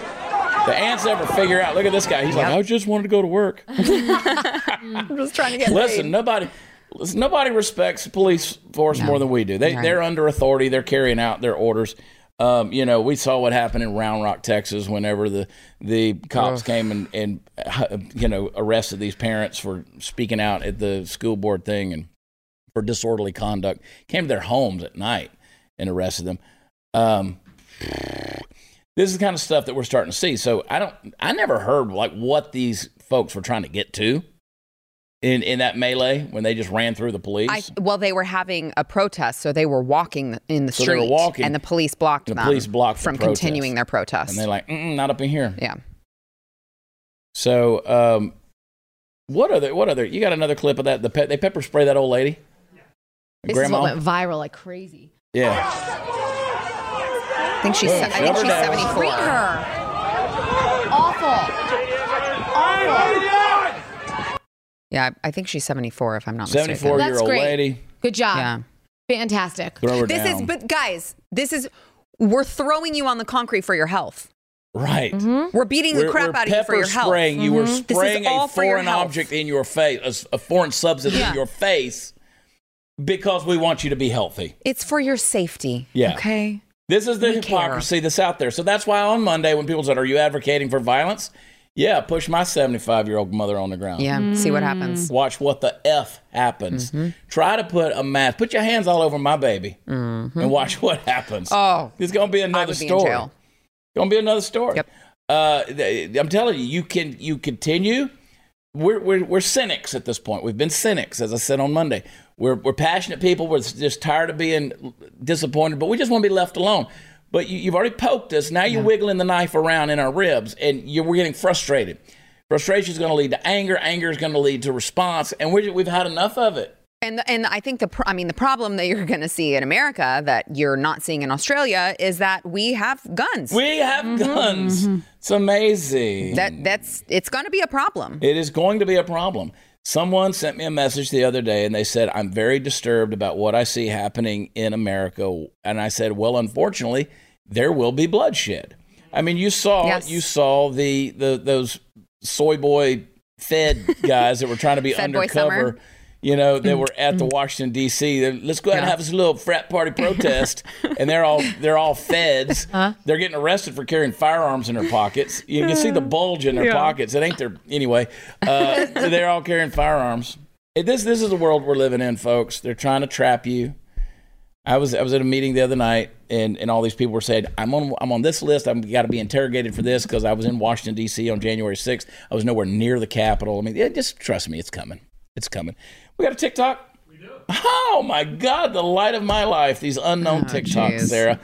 [SPEAKER 1] The ants ever figure out. Look at this guy. He's like, I just wanted to go to work.
[SPEAKER 2] I'm just trying to get
[SPEAKER 1] Listen, nobody, listen, nobody respects police force more than we do. They
[SPEAKER 2] Right.
[SPEAKER 1] they're under authority. They're carrying out their orders. Um, you know, we saw what happened in Round Rock, Texas, whenever the the cops came and and uh, you know arrested these parents for speaking out at the school board thing and for disorderly conduct. Came to their homes at night and arrested them. Um, this is the kind of stuff that we're starting to see. So I don't, I never heard like what these folks were trying to get to in in that melee when they just ran through the police.
[SPEAKER 2] I, well, they were having a protest, so they were walking in the
[SPEAKER 1] So they
[SPEAKER 2] street,
[SPEAKER 1] were walking,
[SPEAKER 2] and the police blocked
[SPEAKER 1] the
[SPEAKER 2] them.
[SPEAKER 1] police blocked
[SPEAKER 2] from
[SPEAKER 1] protest.
[SPEAKER 2] continuing their protest.
[SPEAKER 1] and they're like, Mm-mm, not up in here.
[SPEAKER 2] yeah,
[SPEAKER 1] So, um, what other? What other? You got another clip of that? The pe- they pepper spray that old lady.
[SPEAKER 4] This
[SPEAKER 1] Grandma.
[SPEAKER 4] is what went viral like crazy.
[SPEAKER 1] yeah.
[SPEAKER 2] I think she's.
[SPEAKER 1] Well,
[SPEAKER 2] I think she's
[SPEAKER 1] down.
[SPEAKER 2] seventy
[SPEAKER 4] Bring
[SPEAKER 2] four.
[SPEAKER 4] her. Awful.
[SPEAKER 2] Yeah, I think she's seventy four. If I'm not mistaken.
[SPEAKER 1] Seventy-four year
[SPEAKER 4] That's
[SPEAKER 1] old
[SPEAKER 4] great.
[SPEAKER 1] lady.
[SPEAKER 4] Good job.
[SPEAKER 2] Yeah.
[SPEAKER 4] Fantastic.
[SPEAKER 1] Throw her
[SPEAKER 2] This
[SPEAKER 1] down.
[SPEAKER 2] is, but guys, this is. We're throwing you on the concrete for your health.
[SPEAKER 1] right. Mm-hmm.
[SPEAKER 2] We're beating the
[SPEAKER 1] We're,
[SPEAKER 2] crap
[SPEAKER 1] we're
[SPEAKER 2] out of you for
[SPEAKER 1] pepper
[SPEAKER 2] your health.
[SPEAKER 1] spraying. You were mm-hmm.
[SPEAKER 2] This is
[SPEAKER 1] spraying
[SPEAKER 2] all
[SPEAKER 1] a
[SPEAKER 2] for your
[SPEAKER 1] foreign object in your face, A foreign substance
[SPEAKER 2] Yeah.
[SPEAKER 1] in your face, because we want you to be healthy.
[SPEAKER 2] It's for your safety.
[SPEAKER 1] Yeah.
[SPEAKER 2] Okay.
[SPEAKER 1] This is the
[SPEAKER 2] We care.
[SPEAKER 1] hypocrisy that's out there. So that's why on Monday, when people said, "Are you advocating for violence?" Yeah, push my seventy-five-year-old mother on the ground.
[SPEAKER 2] Yeah. See what happens.
[SPEAKER 1] Watch what the f happens.
[SPEAKER 2] Mm-hmm.
[SPEAKER 1] Try to put a mask. Put your hands all over my baby, and watch what happens.
[SPEAKER 2] Mm-hmm. Oh,
[SPEAKER 1] it's gonna be another
[SPEAKER 2] would be
[SPEAKER 1] story.
[SPEAKER 2] jail.
[SPEAKER 1] Gonna be another story.
[SPEAKER 2] Yep.
[SPEAKER 1] Uh, I'm telling you, you can you continue. We're, we're we're cynics at this point. We've been cynics, as I said on Monday. We're we're passionate people. We're just tired of being disappointed, but we just want to be left alone. But you, you've already poked us. Now you're wiggling the knife around in our ribs, and you're, we're getting frustrated. Frustration is going to lead to anger. Anger is going to lead to response, and we're, we've had enough of it.
[SPEAKER 2] And the, and I think the I mean the problem that you're going to see in America that you're not seeing in Australia is that we have guns.
[SPEAKER 1] We have mm-hmm. guns. Mm-hmm. It's amazing.
[SPEAKER 2] that that's it's going to be a problem.
[SPEAKER 1] It is going to be a problem. Someone sent me a message the other day and they said, I'm very disturbed about what I see happening in America. And I said, Well, unfortunately, there will be bloodshed. I mean, you saw
[SPEAKER 2] Yes.
[SPEAKER 1] you saw the, the those soy boy fed guys that were trying to be undercover. You know, they were at the Washington D.C. Let's go ahead and have this little frat party protest, and they're all they're all feds. They're getting arrested for carrying firearms in their pockets. You can see the bulge in their pockets. It ain't their anyway. Uh, they're all carrying firearms. It- This this is the world we're living in, folks. They're trying to trap you. I was I was at a meeting the other night, and, and all these people were saying, "I'm on I'm on this list. I'm got to be interrogated for this because I was in Washington D.C. on January 6th. I was nowhere near the Capitol. I mean, yeah, just trust me, it's coming. It's coming. We got a TikTok. We do. Oh my God, the light of my life. These unknown
[SPEAKER 2] Oh,
[SPEAKER 1] TikToks,
[SPEAKER 2] geez.
[SPEAKER 1] Sara.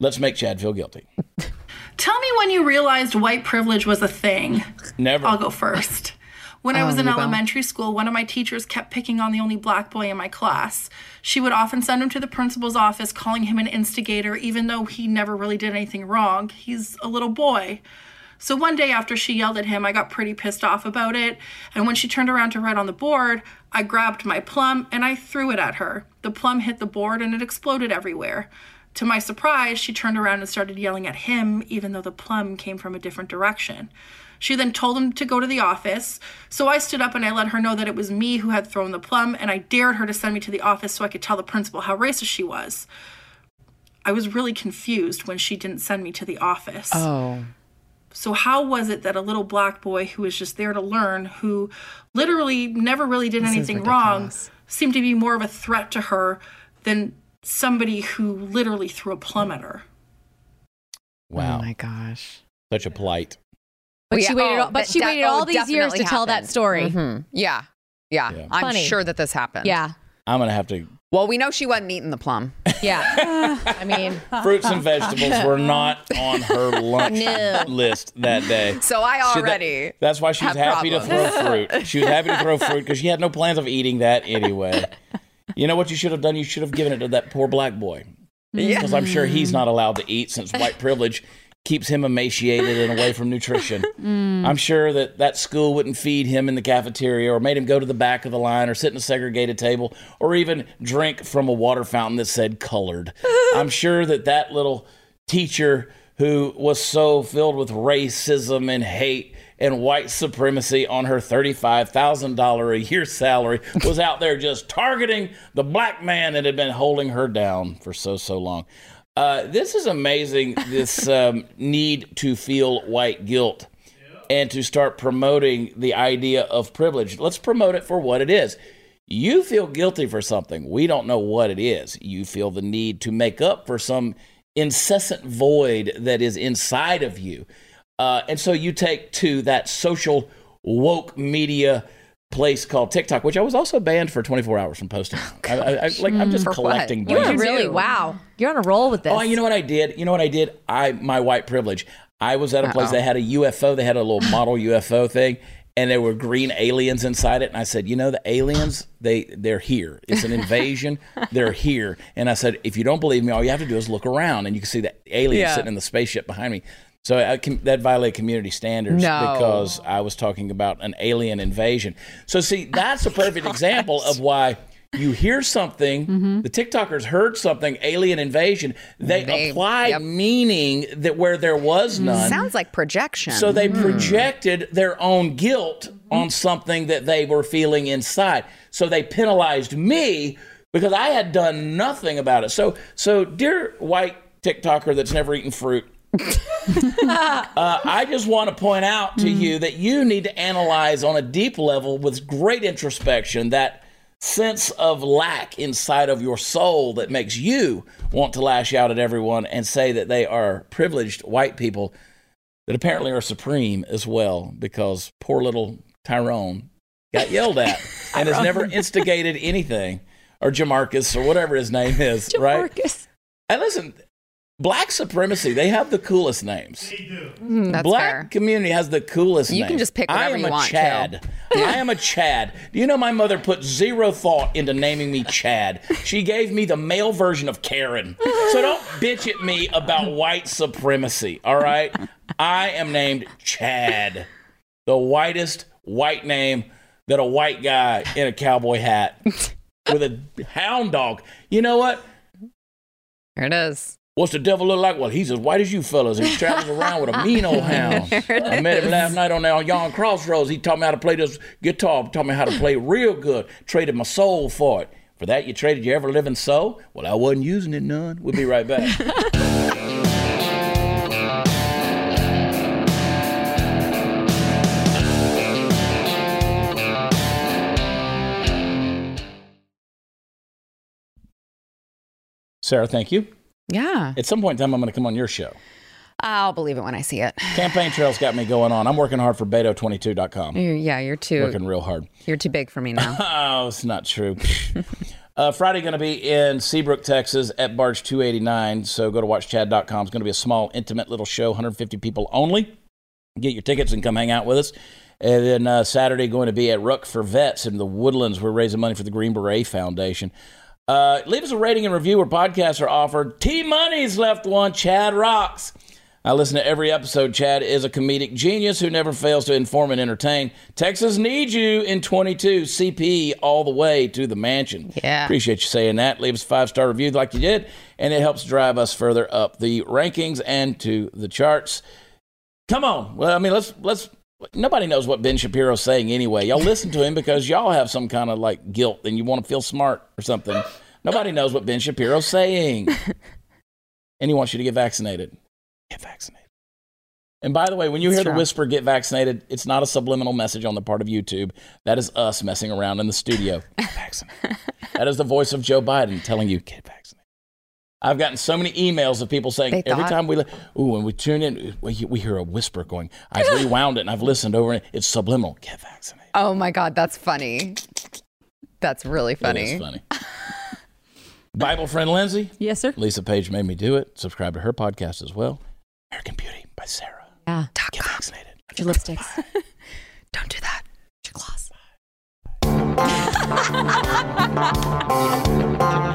[SPEAKER 1] Let's make Chad feel guilty.
[SPEAKER 5] Tell me when you realized white privilege was a thing.
[SPEAKER 1] Never.
[SPEAKER 5] I'll go first. When I
[SPEAKER 2] Oh,
[SPEAKER 5] was in
[SPEAKER 2] you go.
[SPEAKER 5] elementary school, one of my teachers kept picking on the only black boy in my class. She would often send him to the principal's office, calling him an instigator, even though he never really did anything wrong. He's a little boy. So one day after she yelled at him, I got pretty pissed off about it. And when she turned around to write on the board, I grabbed my plum and I threw it at her. The plum hit the board and it exploded everywhere. To my surprise, she turned around and started yelling at him, even though the plum came from a different direction. She then told him to go to the office. So I stood up and I let her know that it was me who had thrown the plum, and I dared her to send me to the office so I could tell the principal how racist she was. I was really confused when she didn't send me to the office.
[SPEAKER 2] Oh.
[SPEAKER 5] So, how was it that a little black boy who was just there to learn, who literally never really did anything wrong, seemed to be more of a threat to her than somebody who literally threw a plum at her?
[SPEAKER 1] Wow.
[SPEAKER 2] Oh my gosh.
[SPEAKER 1] Such a plight.
[SPEAKER 4] But
[SPEAKER 2] Yeah,
[SPEAKER 4] she waited.
[SPEAKER 2] oh,
[SPEAKER 4] all, but she
[SPEAKER 2] de-
[SPEAKER 4] waited
[SPEAKER 2] oh,
[SPEAKER 4] all these years to
[SPEAKER 2] definitely
[SPEAKER 4] tell that
[SPEAKER 2] happened.
[SPEAKER 4] story.
[SPEAKER 2] Mhm. Yeah. yeah.
[SPEAKER 1] Yeah.
[SPEAKER 2] I'm
[SPEAKER 4] Funny.
[SPEAKER 2] sure that this happened.
[SPEAKER 4] Yeah,
[SPEAKER 1] I'm going to have to.
[SPEAKER 2] Well, we know she wasn't eating the plum.
[SPEAKER 4] yeah. I mean,
[SPEAKER 1] Fruits and vegetables were not on her lunch
[SPEAKER 4] No.
[SPEAKER 1] list that day.
[SPEAKER 2] So I
[SPEAKER 1] She- that-
[SPEAKER 2] already.
[SPEAKER 1] that's why she was
[SPEAKER 2] have
[SPEAKER 1] happy to throw fruit. She was happy to throw fruit because she had no plans of eating that anyway. You know what you should have done? You should have given it to that poor black boy. because I'm sure he's not allowed to eat since white privilege keeps him emaciated and away from nutrition. Mm. I'm sure that that school wouldn't feed him in the cafeteria or made him go to the back of the line or sit in a segregated table or even drink from a water fountain that said colored. I'm sure that that little teacher who was so filled with racism and hate and white supremacy on her $35,000 a year salary was out there just targeting the black man that had been holding her down for so, so long. Uh, this is amazing, this um, need to feel white guilt and to start promoting the idea of privilege. Let's promote it for what it is. You feel guilty for something. We don't know what it is. You feel the need to make up for some incessant void that is inside of you. Uh, and so you take to that social woke media place called TikTok, which I was also banned for 24 hours from posting. Oh, I, I, I, like I'm just
[SPEAKER 2] For
[SPEAKER 1] collecting
[SPEAKER 2] What did
[SPEAKER 1] bans.
[SPEAKER 2] you
[SPEAKER 4] really
[SPEAKER 2] do?
[SPEAKER 4] wow. You're on a roll with this.
[SPEAKER 1] Oh, you know what I did? You know what I did? I my white privilege. I was at a place
[SPEAKER 2] Uh-oh.
[SPEAKER 1] that had a UFO. They had a little model UFO thing, and there were green aliens inside it. And I said, you know, the aliens they they're here. It's an invasion. they're here. And I said, if you don't believe me, all you have to do is look around, and you can see the aliens
[SPEAKER 2] Yeah.
[SPEAKER 1] sitting in the spaceship behind me. So uh, com- that violated community standards
[SPEAKER 2] No.
[SPEAKER 1] because I was talking about an alien invasion. So see, that's a perfect oh example of why you hear something, mm-hmm. the TikTokers heard something, alien invasion, they,
[SPEAKER 2] They-
[SPEAKER 1] apply
[SPEAKER 2] yep.
[SPEAKER 1] meaning that where there was mm-hmm. none.
[SPEAKER 2] Sounds like projection.
[SPEAKER 1] So they mm-hmm. projected their own guilt on something that they were feeling inside. So they penalized me because I had done nothing about it. So so dear white TikToker that's never eaten fruit, uh, I just want to point out to you that you need to analyze on a deep level with great introspection that sense of lack inside of your soul that makes you want to lash out at everyone and say that they are privileged white people that apparently are supreme as well because poor little Tyrone got yelled at and has never instigated anything or Jamarcus or whatever his name is, right?
[SPEAKER 4] Marcus.
[SPEAKER 1] And listen, black supremacy, they have the coolest names.
[SPEAKER 2] Mm, that's
[SPEAKER 1] black
[SPEAKER 2] fair.
[SPEAKER 1] community has the coolest
[SPEAKER 2] You
[SPEAKER 1] names.
[SPEAKER 2] can just pick whatever I
[SPEAKER 1] am
[SPEAKER 2] you
[SPEAKER 1] a
[SPEAKER 2] want,
[SPEAKER 1] Chad. I am a Chad. Do you know my mother put zero thought into naming me Chad? She gave me the male version of Karen. So don't bitch at me about white supremacy, all right? I am named Chad, the whitest white name that a white guy in a cowboy hat with a hound dog. You know what?
[SPEAKER 2] There it is.
[SPEAKER 1] What's the devil look like? Well, he's as white as you fellas. He travels around with a mean old hound. I met him last night on the Yon Crossroads. He taught me how to play this guitar, taught me how to play real good. Traded my soul for it. For that, you traded your ever living soul? Well, I wasn't using it none. We'll be right back. Sara, thank you.
[SPEAKER 2] Yeah.
[SPEAKER 1] At some point in time, I'm going to come on your show.
[SPEAKER 2] I'll believe it when I see it.
[SPEAKER 1] Campaign Trail's got me going on. I'm working hard for Beto22.com.
[SPEAKER 2] You're, yeah, you're too
[SPEAKER 1] Working real hard.
[SPEAKER 2] you're too big for me now.
[SPEAKER 1] Oh, it's not true. uh, Friday going to be in Seabrook, Texas at Barge 289. So go to watchchad.com. It's going to be a small, intimate little show, 150 people only. Get your tickets and come hang out with us. And then uh, Saturday going to be at Rook for Vets in the Woodlands. We're raising money for the Green Beret Foundation. Uh, leave us a rating and review where podcasts are offered. T Money's left one. Chad rocks. I listen to every episode. Chad is a comedic genius who never fails to inform and entertain. Texas needs you in 22. CP all the way to the mansion.
[SPEAKER 2] Yeah.
[SPEAKER 1] Appreciate you saying that. Leave us a five star review like you did, and it helps drive us further up the rankings and to the charts. Come on. Well, I mean, let's let's. Nobody knows what Ben Shapiro's saying anyway. Y'all listen to him because y'all have some kind of like guilt and you want to feel smart or something. Nobody knows what Ben Shapiro's saying. and he wants you to get vaccinated. Get vaccinated. And by the way, when you hear the whisper get vaccinated, it's not a subliminal message on the part of YouTube. That is us messing around in the studio. Get vaccinated. that is the voice of Joe Biden telling you, get vaccinated. I've gotten so many emails of people saying every time we, li- ooh, when we tune in, we, we hear a whisper going. I've rewound it and I've listened over it. It's subliminal. Get vaccinated.
[SPEAKER 2] oh my god, that's funny. That's really funny.
[SPEAKER 1] is funny. Bible friend Lindsay,
[SPEAKER 3] Yes, sir.
[SPEAKER 1] Lisa Page made me do it. Subscribe to her podcast as well. American Beauty by Sara.
[SPEAKER 4] Yeah.
[SPEAKER 1] Get vaccinated.
[SPEAKER 4] Your lipsticks.
[SPEAKER 2] Don't do that.
[SPEAKER 4] Your gloss.